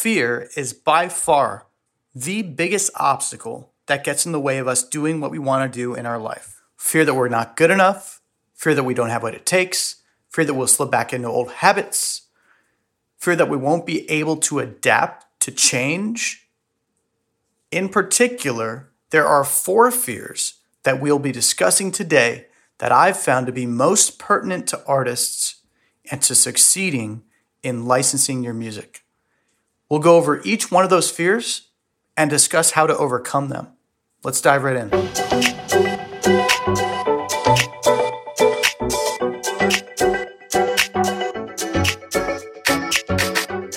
fear is by far the biggest obstacle that gets in the way of us doing what we want to do in our life. Fear that we're not good enough, fear that we don't have what it takes, fear that we'll slip back into old habits, fear that we won't be able to adapt to change. In particular, there are four fears that we'll be discussing today that I've found to be most pertinent to artists and to succeeding in licensing your music. We'll go over each one of those fears and discuss how to overcome them. Let's dive right in.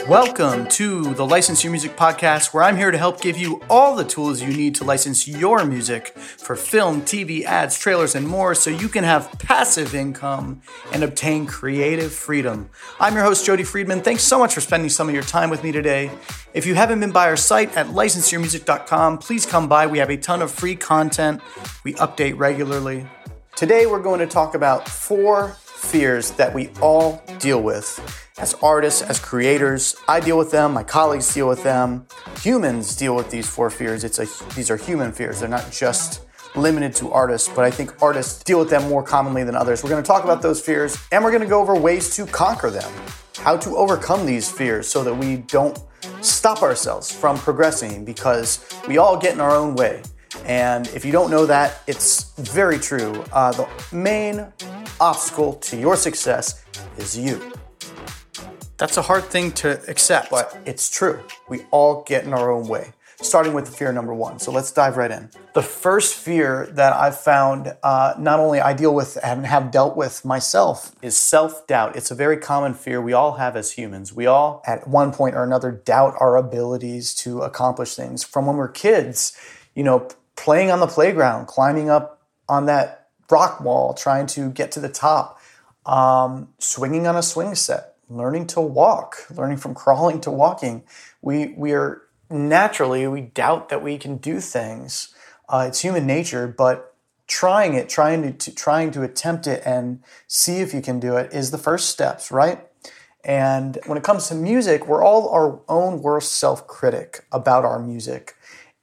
Welcome to the License Your Music podcast, where I'm here to help give you all the tools you need to license your music for film, TV, ads, trailers, and more so you can have passive income and obtain creative freedom. I'm your host, Jody Friedman. Thanks so much for spending some of your time with me today. If you haven't been by our site at licenseyourmusic.com, please come by. We have a ton of free content we update regularly. Today, we're going to talk about four fears that we all deal with as artists, as creators. I deal with them, my colleagues deal with them. Humans deal with these four fears. It's a, these are human fears. They're not just limited to artists, but I think artists deal with them more commonly than others. We're going to talk about those fears and we're going to go over ways to conquer them, how to overcome these fears so that we don't stop ourselves from progressing because we all get in our own way. And if you don't know that, it's very true. Uh, the main obstacle to your success is you. That's a hard thing to accept, but it's true. We all get in our own way, starting with the fear number one. So let's dive right in. The first fear that I've found uh, not only I deal with and have dealt with myself is self doubt. It's a very common fear we all have as humans. We all, at one point or another, doubt our abilities to accomplish things. From when we're kids, you know, playing on the playground, climbing up on that rock wall, trying to get to the top, um, swinging on a swing set, learning to walk, learning from crawling to walking. We we are naturally we doubt that we can do things. Uh, it's human nature, but trying it, trying to, to trying to attempt it and see if you can do it is the first steps, right? And when it comes to music, we're all our own worst self critic about our music.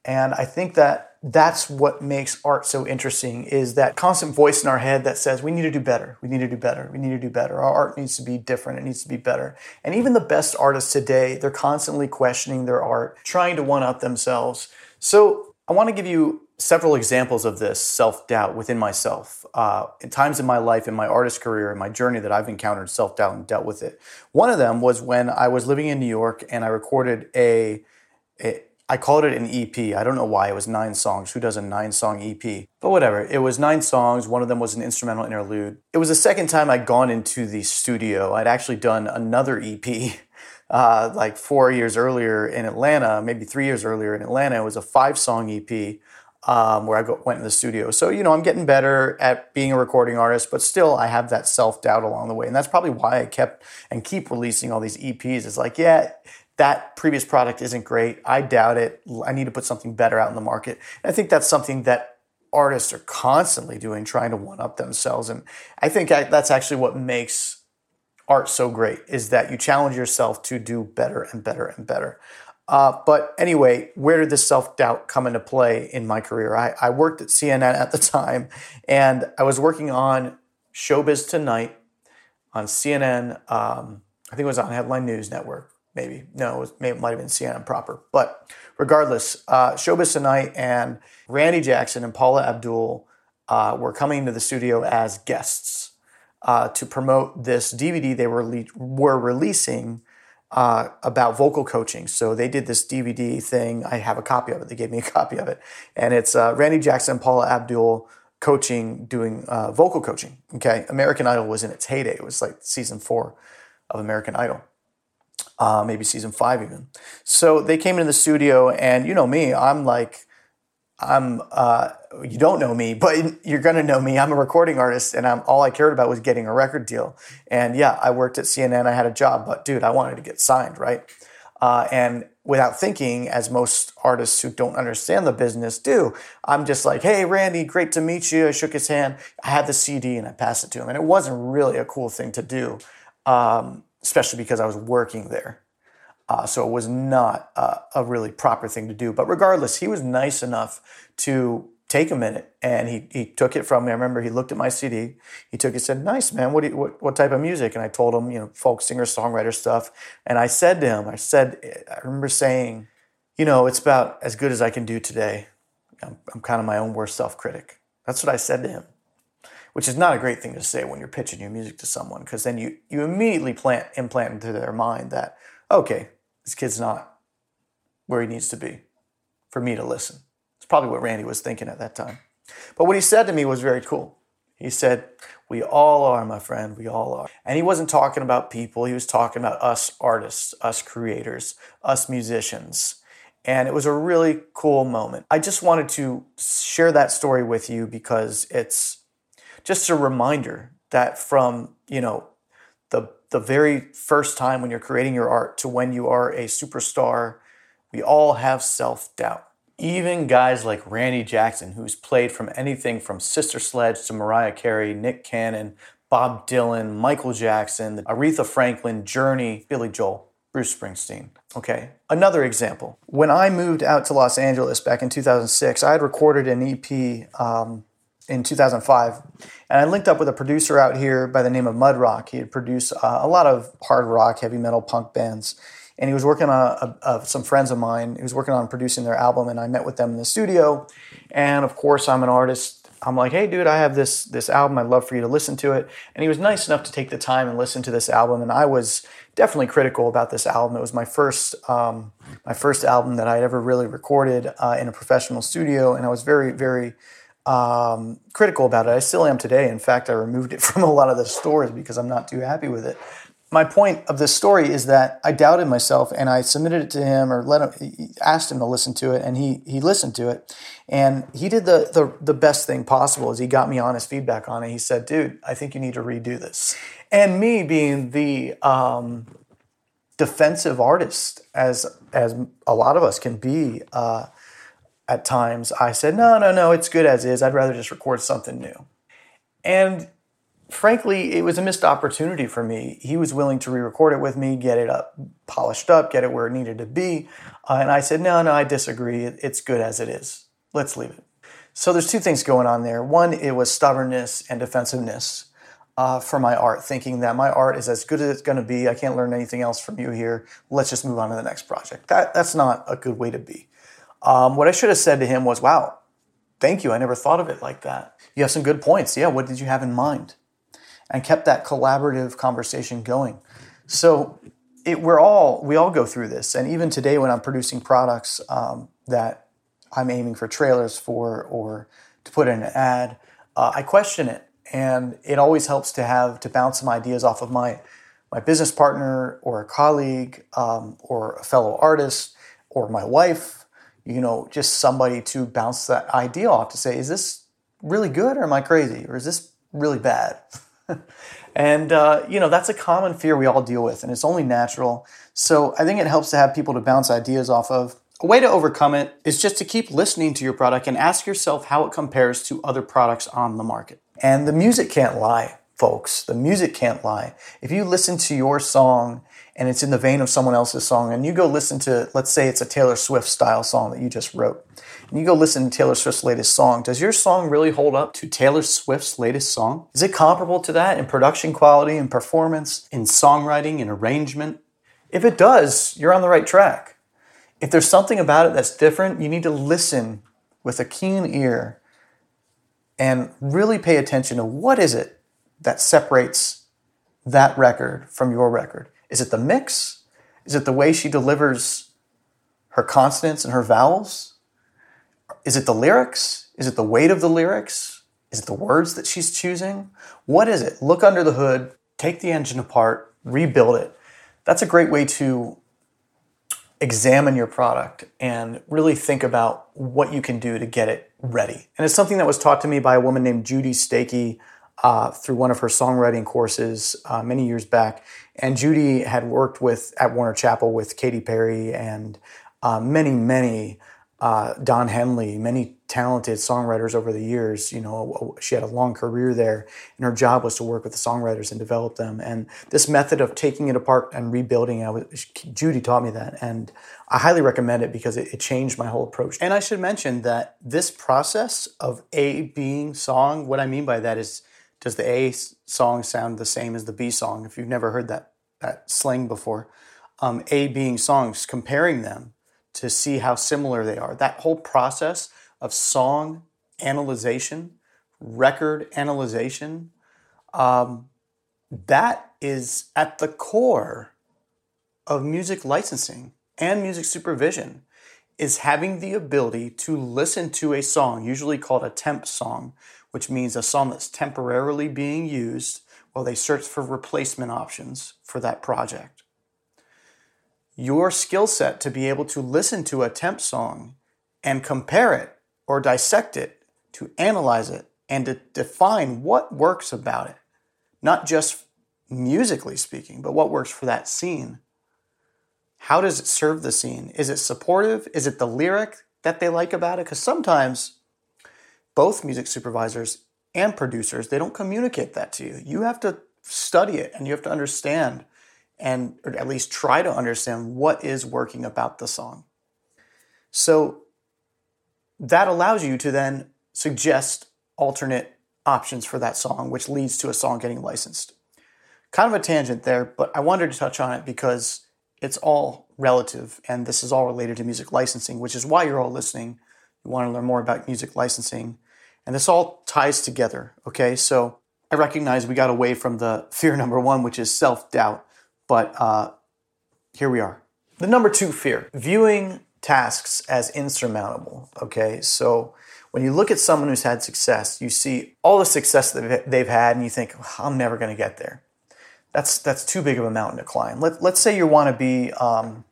And I think that that's what makes art so interesting is that constant voice in our head that says we need to do better. We need to do better. We need to do better. Our art needs to be different. It needs to be better. And even the best artists today they're constantly questioning their art trying to one up themselves. So i want to give you several examples of this self-doubt within myself uh, in times in my life in my artist career in my journey that i've encountered self-doubt and dealt with it. One of them was when i was living in new york and i recorded a, a I called it an EP. I don't know why. It was nine songs. Who does a nine song EP? But whatever. It was nine songs. One of them was an instrumental interlude. It was the second time I'd gone into the studio. I'd actually done another EP uh, like four years earlier in Atlanta, maybe three years earlier in Atlanta. It was a five song EP. Um, where I go, went in the studio. So, you know, I'm getting better at being a recording artist, but still I have that self doubt along the way. And that's probably why I kept and keep releasing all these EPs. It's like, yeah, that previous product isn't great. I doubt it. I need to put something better out in the market. And I think that's something that artists are constantly doing, trying to one up themselves. And I think that's actually what makes art so great is that you challenge yourself to do better and better and better. Uh, but anyway, where did this self doubt come into play in my career? I, I worked at CNN at the time, and I was working on Showbiz Tonight on CNN. Um, I think it was on Headline News Network maybe no, it, was, it might have been CNN proper. But regardless, uh, Showbiz Tonight and Randy Jackson and Paula Abdul uh, were coming into the studio as guests uh, to promote this DVD they were le- were releasing uh, about vocal coaching. So they did this DVD thing. I have a copy of it. They gave me a copy of it, and it's uh, Randy Jackson, Paula Abdul coaching, doing uh, vocal coaching. Okay, American Idol was in its heyday. It was like season four of American Idol uh, maybe season five even. So they came into the studio, and you know me, I'm like, I'm. Uh, you don't know me, but you're gonna know me. I'm a recording artist, and I'm all I cared about was getting a record deal. And yeah, I worked at CNN. I had a job, but dude, I wanted to get signed, right? Uh, and without thinking, as most artists who don't understand the business do, I'm just like, hey, Randy, great to meet you. I shook his hand. I had the CD and I passed it to him. And it wasn't really a cool thing to do. Um, especially because I was working there. Uh, so it was not uh, a really proper thing to do. But regardless, he was nice enough to take a minute and he, he took it from me. I remember he looked at my CD. He took it, said, "Nice man. What, you, what what type of music?" And I told him, you know, folk singer songwriter stuff. And I said to him, I said, I remember saying, you know, it's about as good as I can do today. I'm, I'm kind of my own worst self critic. That's what I said to him, which is not a great thing to say when you're pitching your music to someone because then you you immediately plant implant into their mind that okay, this kid's not where he needs to be for me to listen It's probably what Randy was thinking at that time. But what he said to me was very cool. He said, We all are, my friend, we all are. And he wasn't talking about people, he was talking about us artists, us creators, us musicians. And it was a really cool moment. I just wanted to share that story with you because it's just a reminder that from, you know, the the very first time when you're creating your art to when you are a superstar, we all have self-doubt even guys like Randy Jackson, who's played from anything from Sister Sledge to Mariah Carey, Nick Cannon, Bob Dylan, Michael Jackson, Aretha Franklin, Journey, Billy Joel, Bruce Springsteen. Okay, another example. When I moved out to Los Angeles back in 2006, I had recorded an EP um, in 2005, and I linked up with a producer out here by the name of Mudrock. He had produced uh, a lot of hard rock, heavy metal, punk bands and he was working on a, a, some friends of mine. He was working on producing their album, and I met with them in the studio. And of course, I'm an artist. I'm like, hey, dude, I have this this album. I'd love for you to listen to it. And he was nice enough to take the time and listen to this album. And I was definitely critical about this album. It was my first um, my first album that I'd ever really recorded uh, in a professional studio, and I was very very um, critical about it. I still am today. In fact, I removed it from a lot of the stores because I'm not too happy with it my point of this story is that I doubted myself and I submitted it to him or let him asked him to listen to it and he he listened to it and he did the the, the best thing possible is he got me honest feedback on it. He said, "Dude, I think you need to redo this." And me being the um, defensive artist as as a lot of us can be uh, at times, I said, "No, no, no, it's good as is. I'd rather just record something new." And frankly, it was a missed opportunity for me. He was willing to re-record it with me, get it up, polished up, get it where it needed to be, uh, and I said, "No, no, I disagree. It's good as it is. Let's leave it." So there's two things going on there. One, it was stubbornness and defensiveness uh, for my art, thinking that my art is as good as it's going to be. I can't learn anything else from you here. Let's just move on to the next project. That that's not a good way to be. Um, what I should have said to him was, "Wow, thank you. I never thought of it like that. You have some good points. Yeah, what did you have in mind?" and kept that collaborative conversation going. So it, we're all we all go through this, and even today when I'm producing products um, that I'm aiming for trailers for or to put in an ad, uh, I question it, and it always helps to have to bounce some ideas off of my my business partner or a colleague um, or a fellow artist or my wife. You know, just somebody to bounce that idea off to say, is this really good or am I crazy or is this really bad? and uh, you know that's a common fear we all deal with, and it's only natural. So I think it helps to have people to bounce ideas off of. A way to overcome it is just to keep listening to your product and ask yourself how it compares to other products on the market. And the music can't lie, folks. The music can't lie. If you listen to your song and it's in the vein of someone else's song, and you go listen to, let's say it's a Taylor Swift style song that you just wrote, and you go listen to Taylor Swift's latest song, does your song really hold up to Taylor Swift's latest song? Is it comparable to that in production quality and performance, in songwriting and arrangement? If it does, you're on the right track. If there's something about it that's different, you need to listen with a keen ear and really pay attention to what is it that separates that record from your record. Is it the mix? Is it the way she delivers her consonants and her vowels? Is it the lyrics? Is it the weight of the lyrics? Is it the words that she's choosing? What is it? Look under the hood, take the engine apart, rebuild it. That's a great way to examine your product and really think about what you can do to get it ready. And it's something that was taught to me by a woman named Judy Stakee uh, through one of her songwriting courses uh, many years back. And Judy had worked with at Warner Chappell with Katy Perry and uh, many, many uh, Don Henley, many talented songwriters over the years. You know, she had a long career there, and her job was to work with the songwriters and develop them. And this method of taking it apart and rebuilding, I was, Judy taught me that, and I highly recommend it because it, it changed my whole approach. And I should mention that this process of A being song, what I mean by that is, does the A song sound the same as the B song? If you've never heard that that slang before, um, A being songs, comparing them to see how similar they are. That whole process of song analyzation, record analyzation, um, that is at the core of music licensing and music supervision is having the ability to listen to a song, usually called a temp song, which means a song that's temporarily being used while they search for replacement options for that project your skill set to be able to listen to a temp song and compare it or dissect it, to analyze it, and to define what works about it. Not just musically speaking, but what works for that scene. How does it serve the scene? Is it supportive? Is it the lyric that they like about it? Because sometimes both music supervisors and producers, they don't communicate that to you. You have to study it and you have to understand and or at least try to understand what is working about the song. So that allows you to then suggest alternate options for that song, which leads to a song getting licensed. Kind of a tangent there, but I wanted to touch on it because it's all relative and this is all related to music licensing, which is why you're all listening. You want to learn more about music licensing. And this all ties together, okay? So I recognize we got away from the fear number one, which is self doubt. But uh, here we are. The number two fear viewing tasks as insurmountable. Okay, so when you look at someone who's had success, you see all the success that they've had, and you think, I'm never going to get there. That's that's too big of a mountain to climb. Let, let's say you want to be, um,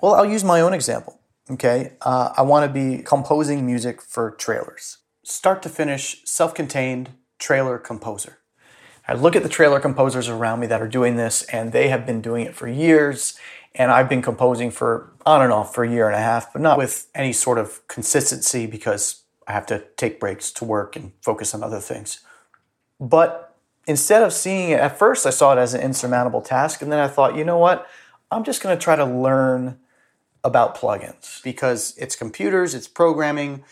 well, I'll use my own example. Okay, uh, I want to be composing music for trailers, start to finish, self-contained trailer composer. I look at the trailer composers around me that are doing this, and they have been doing it for years. And I've been composing for on and off for a year and a half, but not with any sort of consistency because I have to take breaks to work and focus on other things. But instead of seeing it at first, I saw it as an insurmountable task. And then I thought, you know what? I'm just going to try to learn about plugins because it's computers, it's programming.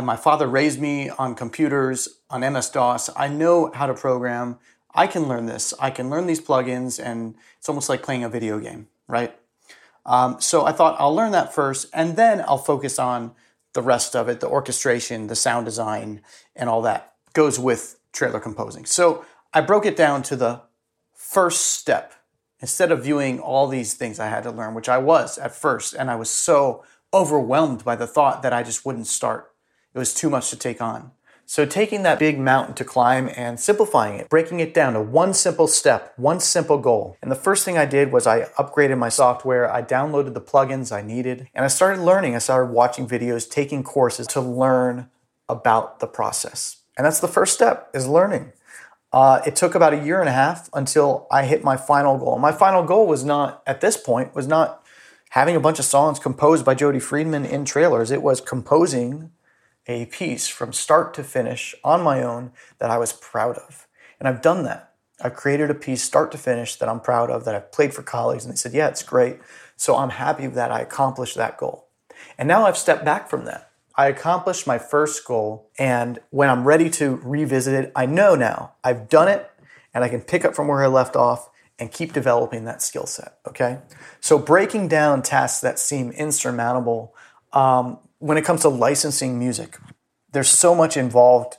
My father raised me on computers, on MS DOS. I know how to program. I can learn this. I can learn these plugins, and it's almost like playing a video game, right? Um, so I thought I'll learn that first, and then I'll focus on the rest of it the orchestration, the sound design, and all that goes with trailer composing. So I broke it down to the first step. Instead of viewing all these things I had to learn, which I was at first, and I was so overwhelmed by the thought that I just wouldn't start. It was too much to take on. So taking that big mountain to climb and simplifying it, breaking it down to one simple step, one simple goal. And the first thing I did was I upgraded my software, I downloaded the plugins I needed, and I started learning. I started watching videos, taking courses to learn about the process. And that's the first step is learning. Uh, it took about a year and a half until I hit my final goal. My final goal was not, at this point, was not having a bunch of songs composed by Jody Friedman in trailers. It was composing a piece from start to finish on my own that I was proud of. And I've done that. I've created a piece start to finish that I'm proud of, that I've played for colleagues, and they said, Yeah, it's great. So I'm happy that I accomplished that goal. And now I've stepped back from that. I accomplished my first goal, and when I'm ready to revisit it, I know now I've done it and I can pick up from where I left off and keep developing that skill set. Okay? So breaking down tasks that seem insurmountable um, when it comes to licensing music, there's so much involved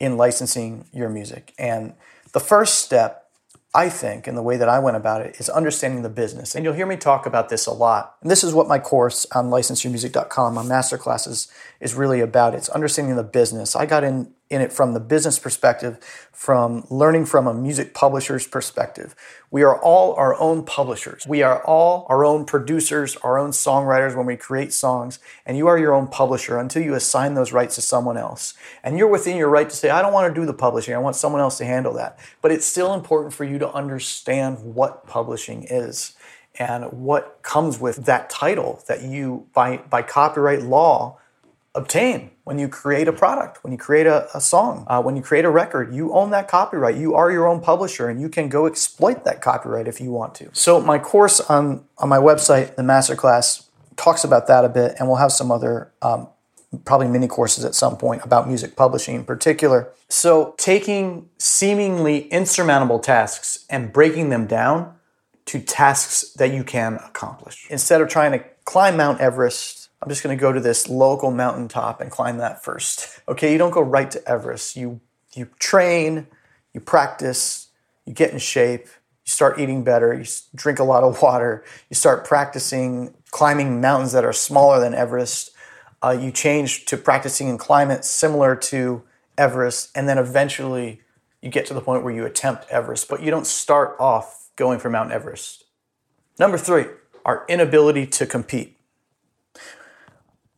in licensing your music. And the first step, I think, and the way that I went about it is understanding the business. And you'll hear me talk about this a lot. And this is what my course on licenseyourmusic.com, my masterclasses, is really about. It's understanding the business. I got in in it from the business perspective, from learning from a music publisher's perspective. We are all our own publishers. We are all our own producers, our own songwriters when we create songs, and you are your own publisher until you assign those rights to someone else. And you're within your right to say, I don't want to do the publishing, I want someone else to handle that. But it's still important for you to understand what publishing is and what comes with that title that you, by, by copyright law, obtain when you create a product, when you create a, a song, uh, when you create a record. You own that copyright. You are your own publisher and you can go exploit that copyright if you want to. So, my course on, on my website, the masterclass, talks about that a bit, and we'll have some other um, probably mini courses at some point about music publishing in particular. So, taking seemingly insurmountable tasks and breaking them down to tasks that you can accomplish. Instead of trying to climb Mount Everest, I'm just going to go to this local mountaintop and climb that first. Okay, you don't go right to Everest. You you train, you practice, you get in shape, you start eating better, you drink a lot of water, you start practicing climbing mountains that are smaller than Everest uh, you change to practicing in climates similar to Everest, and then eventually you get to the point where you attempt Everest, but you don't start off going for Mount Everest. Number three, our inability to compete.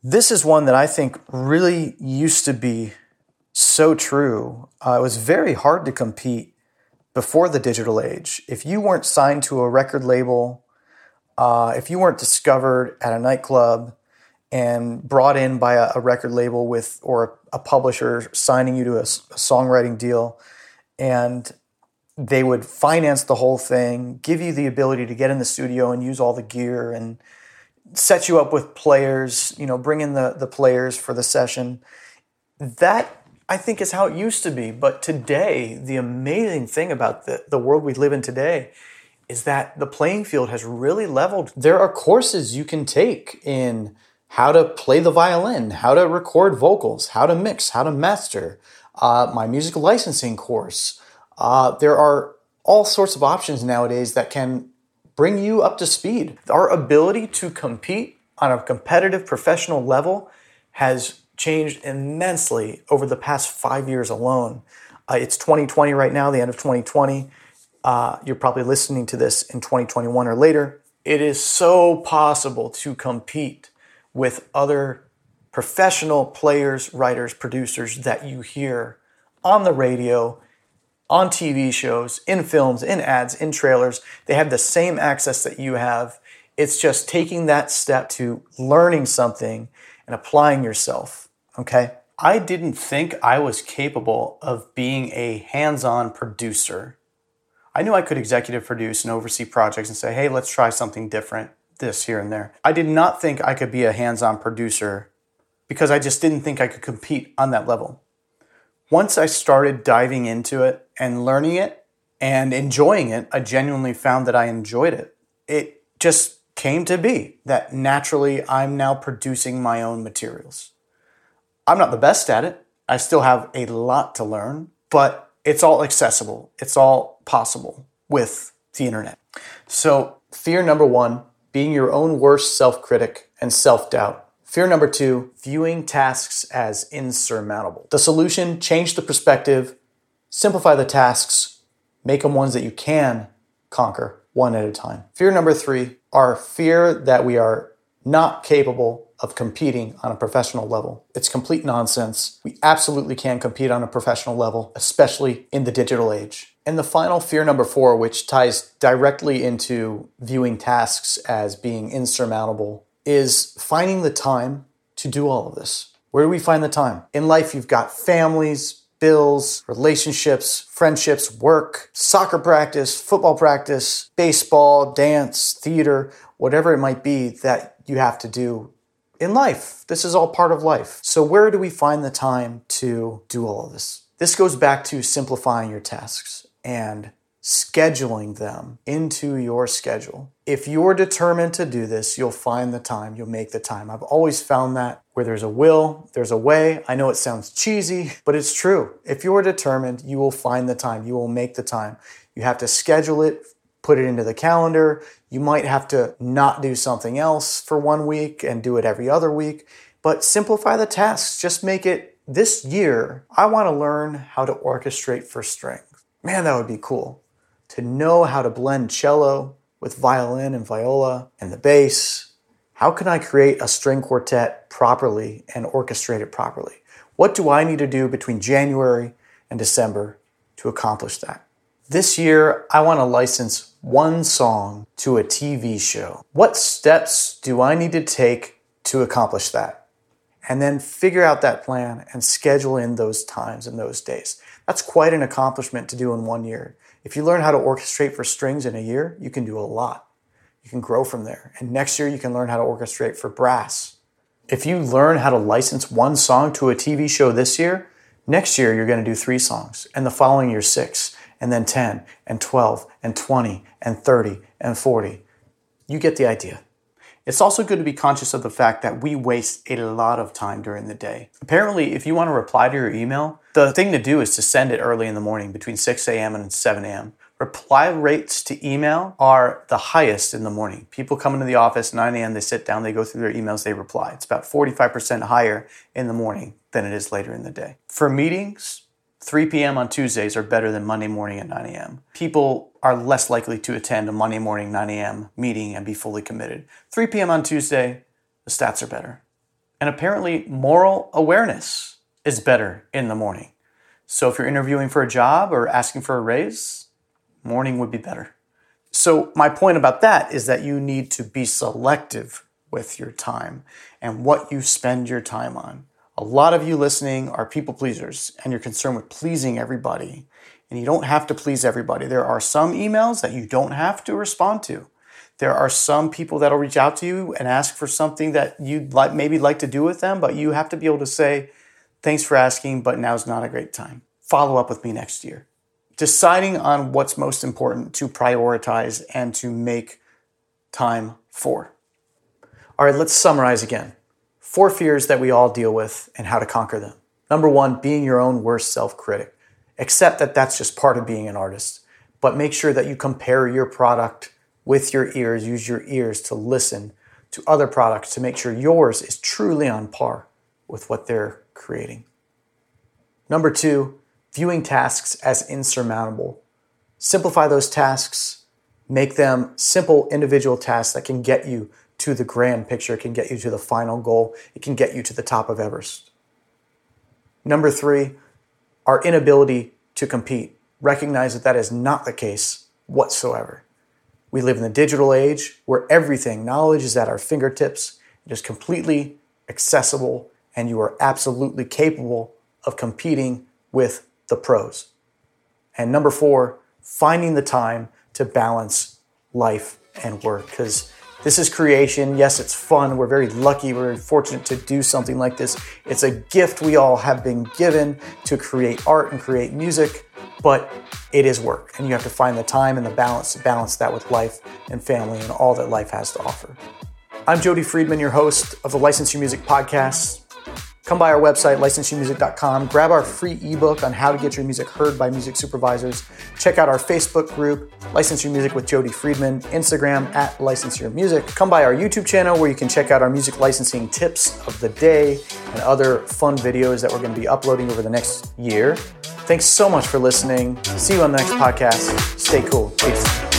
This is one that I think really used to be so true. Uh, it was very hard to compete before the digital age. If you weren't signed to a record label, uh, if you weren't discovered at a nightclub, and brought in by a, a record label with or a, a publisher signing you to a, a, songwriting deal and they would finance the whole thing give you the ability to get in the studio and use all the gear and set you up with players you know bring in the, the players for the session. That i think is how it used to be. But today the amazing thing about the, the world we live in today is that the playing field has really leveled. There are courses you can take in how to play the violin, how to record vocals, how to mix, how to master, uh, my music licensing course. Uh, there are all sorts of options nowadays that can bring you up to speed. Our ability to compete on a competitive professional level has changed immensely over the past five years alone. Uh, it's 2020 right now, the end of 2020. Uh, you're probably listening to this in 2021 or later. It is so possible to compete with other professional players, writers, producers that you hear on the radio, on TV shows, in films, in ads, in trailers. They have the same access that you have. It's just taking that step to learning something and applying yourself. Okay? I didn't think I was capable of being a hands on producer. I knew I could executive produce and oversee projects and say, hey, let's try something different this here and there. I did not think I could be a hands on producer because I just didn't think I could compete on that level. Once I started diving into it and learning it and enjoying it, I genuinely found that I enjoyed it. It just came to be that naturally I'm now producing my own materials. I'm not the best at it. I still have a lot to learn, but it's all accessible. It's all possible with the internet. So, fear number one being your own worst self critic and self doubt. Fear number two, viewing tasks as insurmountable. The solution change the perspective, simplify the tasks, make them ones that you can conquer one at a time. Fear number three, our fear that we are not capable of competing on a professional level. It's complete nonsense. We absolutely can compete on a professional level, especially in the digital age. And the final fear number four, which ties directly into viewing tasks as being insurmountable, is finding the time to do all of this. Where do we find the time? In life, you've got families, bills, relationships, friendships, work, soccer practice, football practice, baseball, dance, theater, whatever it might be that you have to do in life. This is all part of life. So, where do we find the time to do all of this? This goes back to simplifying your tasks and scheduling them into your schedule. If you're determined to do this, you'll find the time, you'll make the time. I've always found that where there's a will, there's a way. I know it sounds cheesy, but it's true. If you're determined, you will find the time, you will make the time. You have to schedule it, put it into the calendar. You might have to not do something else for one week and do it every other week, but simplify the tasks. Just make it this year. I want to learn how to orchestrate for strings. Man, that would be cool to know how to blend cello with violin and viola and the bass. How can I create a string quartet properly and orchestrate it properly? What do I need to do between January and December to accomplish that? This year, I want to license one song to a TV show. What steps do I need to take to accomplish that? And then figure out that plan and schedule in those times and those days. That's quite an accomplishment to do in one year. If you learn how to orchestrate for strings in a year, you can do a lot. You can grow from there. And next year, you can learn how to orchestrate for brass. If you learn how to license one song to a TV show this year, next year you're going to do three songs, and the following year, six, and then 10, and 12, and 20, and 30, and 40. You get the idea. It's also good to be conscious of the fact that we waste a lot of time during the day. Apparently, if you want to reply to your email, the thing to do is to send it early in the morning between 6 a.m. and 7 a.m. Reply rates to email are the highest in the morning. People come into the office 9 a.m., they sit down, they go through their emails, they reply. It's about 45% higher in the morning than it is later in the day. For meetings, 3 p.m. on Tuesdays are better than Monday morning at 9 a.m. People are less likely to attend a Monday morning 9 a.m. meeting and be fully committed. 3 p.m. on Tuesday, the stats are better. And apparently, moral awareness is better in the morning. So if you're interviewing for a job or asking for a raise, morning would be better. So, my point about that is that you need to be selective with your time and what you spend your time on. A lot of you listening are people pleasers and you're concerned with pleasing everybody. And you don't have to please everybody. There are some emails that you don't have to respond to. There are some people that'll reach out to you and ask for something that you'd like, maybe like to do with them, but you have to be able to say, thanks for asking, but now's not a great time. Follow up with me next year deciding on what's most important to prioritize and to make time for. All right, let's summarize again. Four fears that we all deal with and how to conquer them. Number one, being your own worst self critic. Accept that that's just part of being an artist, but make sure that you compare your product with your ears. Use your ears to listen to other products to make sure yours is truly on par with what they're creating. Number two, viewing tasks as insurmountable. Simplify those tasks, make them simple individual tasks that can get you to the grand picture, can get you to the final goal, it can get you to the top of Everest. Number three, our inability to compete. Recognize that that is not the case whatsoever. We live in the digital age where everything, knowledge is at our fingertips, it is completely accessible, and you are absolutely capable of competing with the pros. And number four, finding the time to balance life and work because this is creation. Yes, it's fun. We're very lucky. We're fortunate to do something like this. It's a gift we all have been given to create art and create music, but it is work. And you have to find the time and the balance to balance that with life and family and all that life has to offer. I'm Jody Friedman, your host of the License Your Music podcast. Come by our website, licenseyourmusic.com, grab our free ebook on how to get your music heard by music supervisors. Check out our Facebook group, License Your Music with Jody Friedman, Instagram at License Your Music. Come by our YouTube channel where you can check out our music licensing tips of the day and other fun videos that we're going to be uploading over the next year. Thanks so much for listening. See you on the next podcast. Stay cool. Peace.